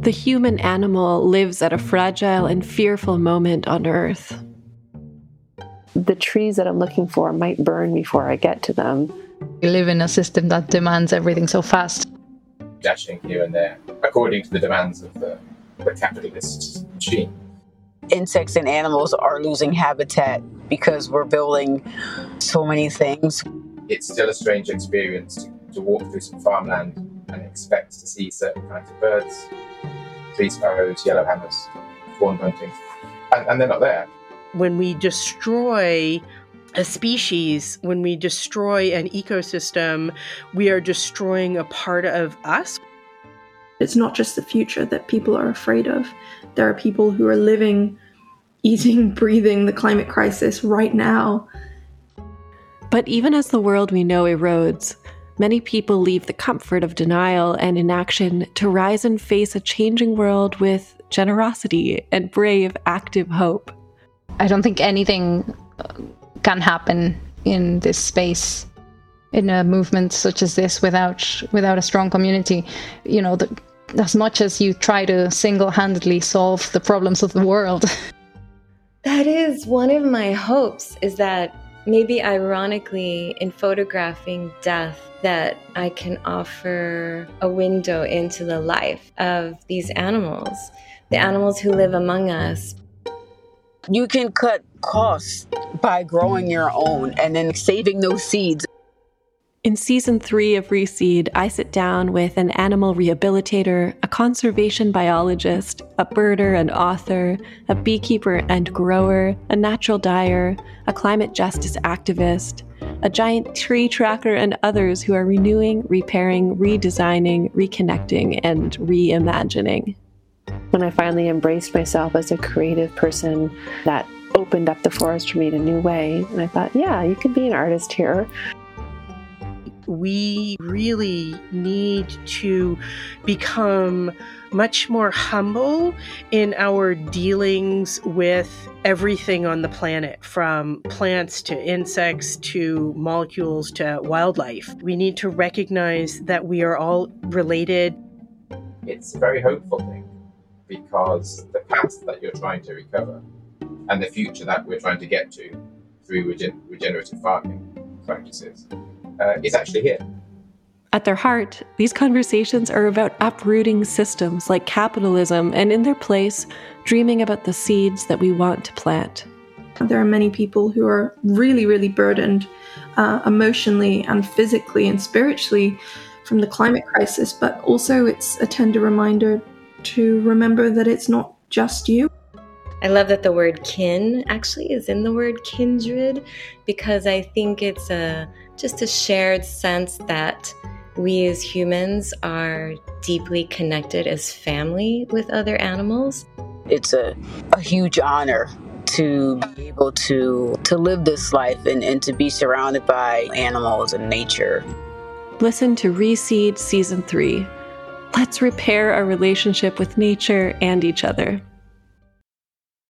The human animal lives at a fragile and fearful moment on Earth. The trees that I'm looking for might burn before I get to them. We live in a system that demands everything so fast. Dashing here and there, according to the demands of the, the capitalist machine. Insects and animals are losing habitat because we're building so many things. It's still a strange experience to, to walk through some farmland and expect to see certain kinds of birds, tree sparrows, yellowhammers, corn bunting, and, and they're not there. When we destroy a species, when we destroy an ecosystem, we are destroying a part of us. It's not just the future that people are afraid of. There are people who are living, eating, breathing the climate crisis right now. But even as the world we know erodes, many people leave the comfort of denial and inaction to rise and face a changing world with generosity and brave, active hope. I don't think anything uh, can happen in this space in a movement such as this without without a strong community you know the, as much as you try to single-handedly solve the problems of the world that is one of my hopes is that maybe ironically in photographing death that i can offer a window into the life of these animals the animals who live among us you can cut costs by growing your own and then saving those seeds. In season three of Reseed, I sit down with an animal rehabilitator, a conservation biologist, a birder and author, a beekeeper and grower, a natural dyer, a climate justice activist, a giant tree tracker, and others who are renewing, repairing, redesigning, reconnecting, and reimagining. When I finally embraced myself as a creative person, that opened up the forest for me in a new way. And I thought, yeah, you could be an artist here. We really need to become much more humble in our dealings with everything on the planet, from plants to insects to molecules to wildlife. We need to recognize that we are all related. It's a very hopeful thing because the past that you're trying to recover and the future that we're trying to get to through regen- regenerative farming practices uh, is actually here. At their heart, these conversations are about uprooting systems like capitalism and, in their place, dreaming about the seeds that we want to plant. There are many people who are really, really burdened uh, emotionally and physically and spiritually from the climate crisis, but also it's a tender reminder to remember that it's not just you. I love that the word kin actually is in the word kindred because I think it's a just a shared sense that we as humans are deeply connected as family with other animals. It's a, a huge honor to be able to to live this life and, and to be surrounded by animals and nature. Listen to Reseed Season 3. Let's repair our relationship with nature and each other.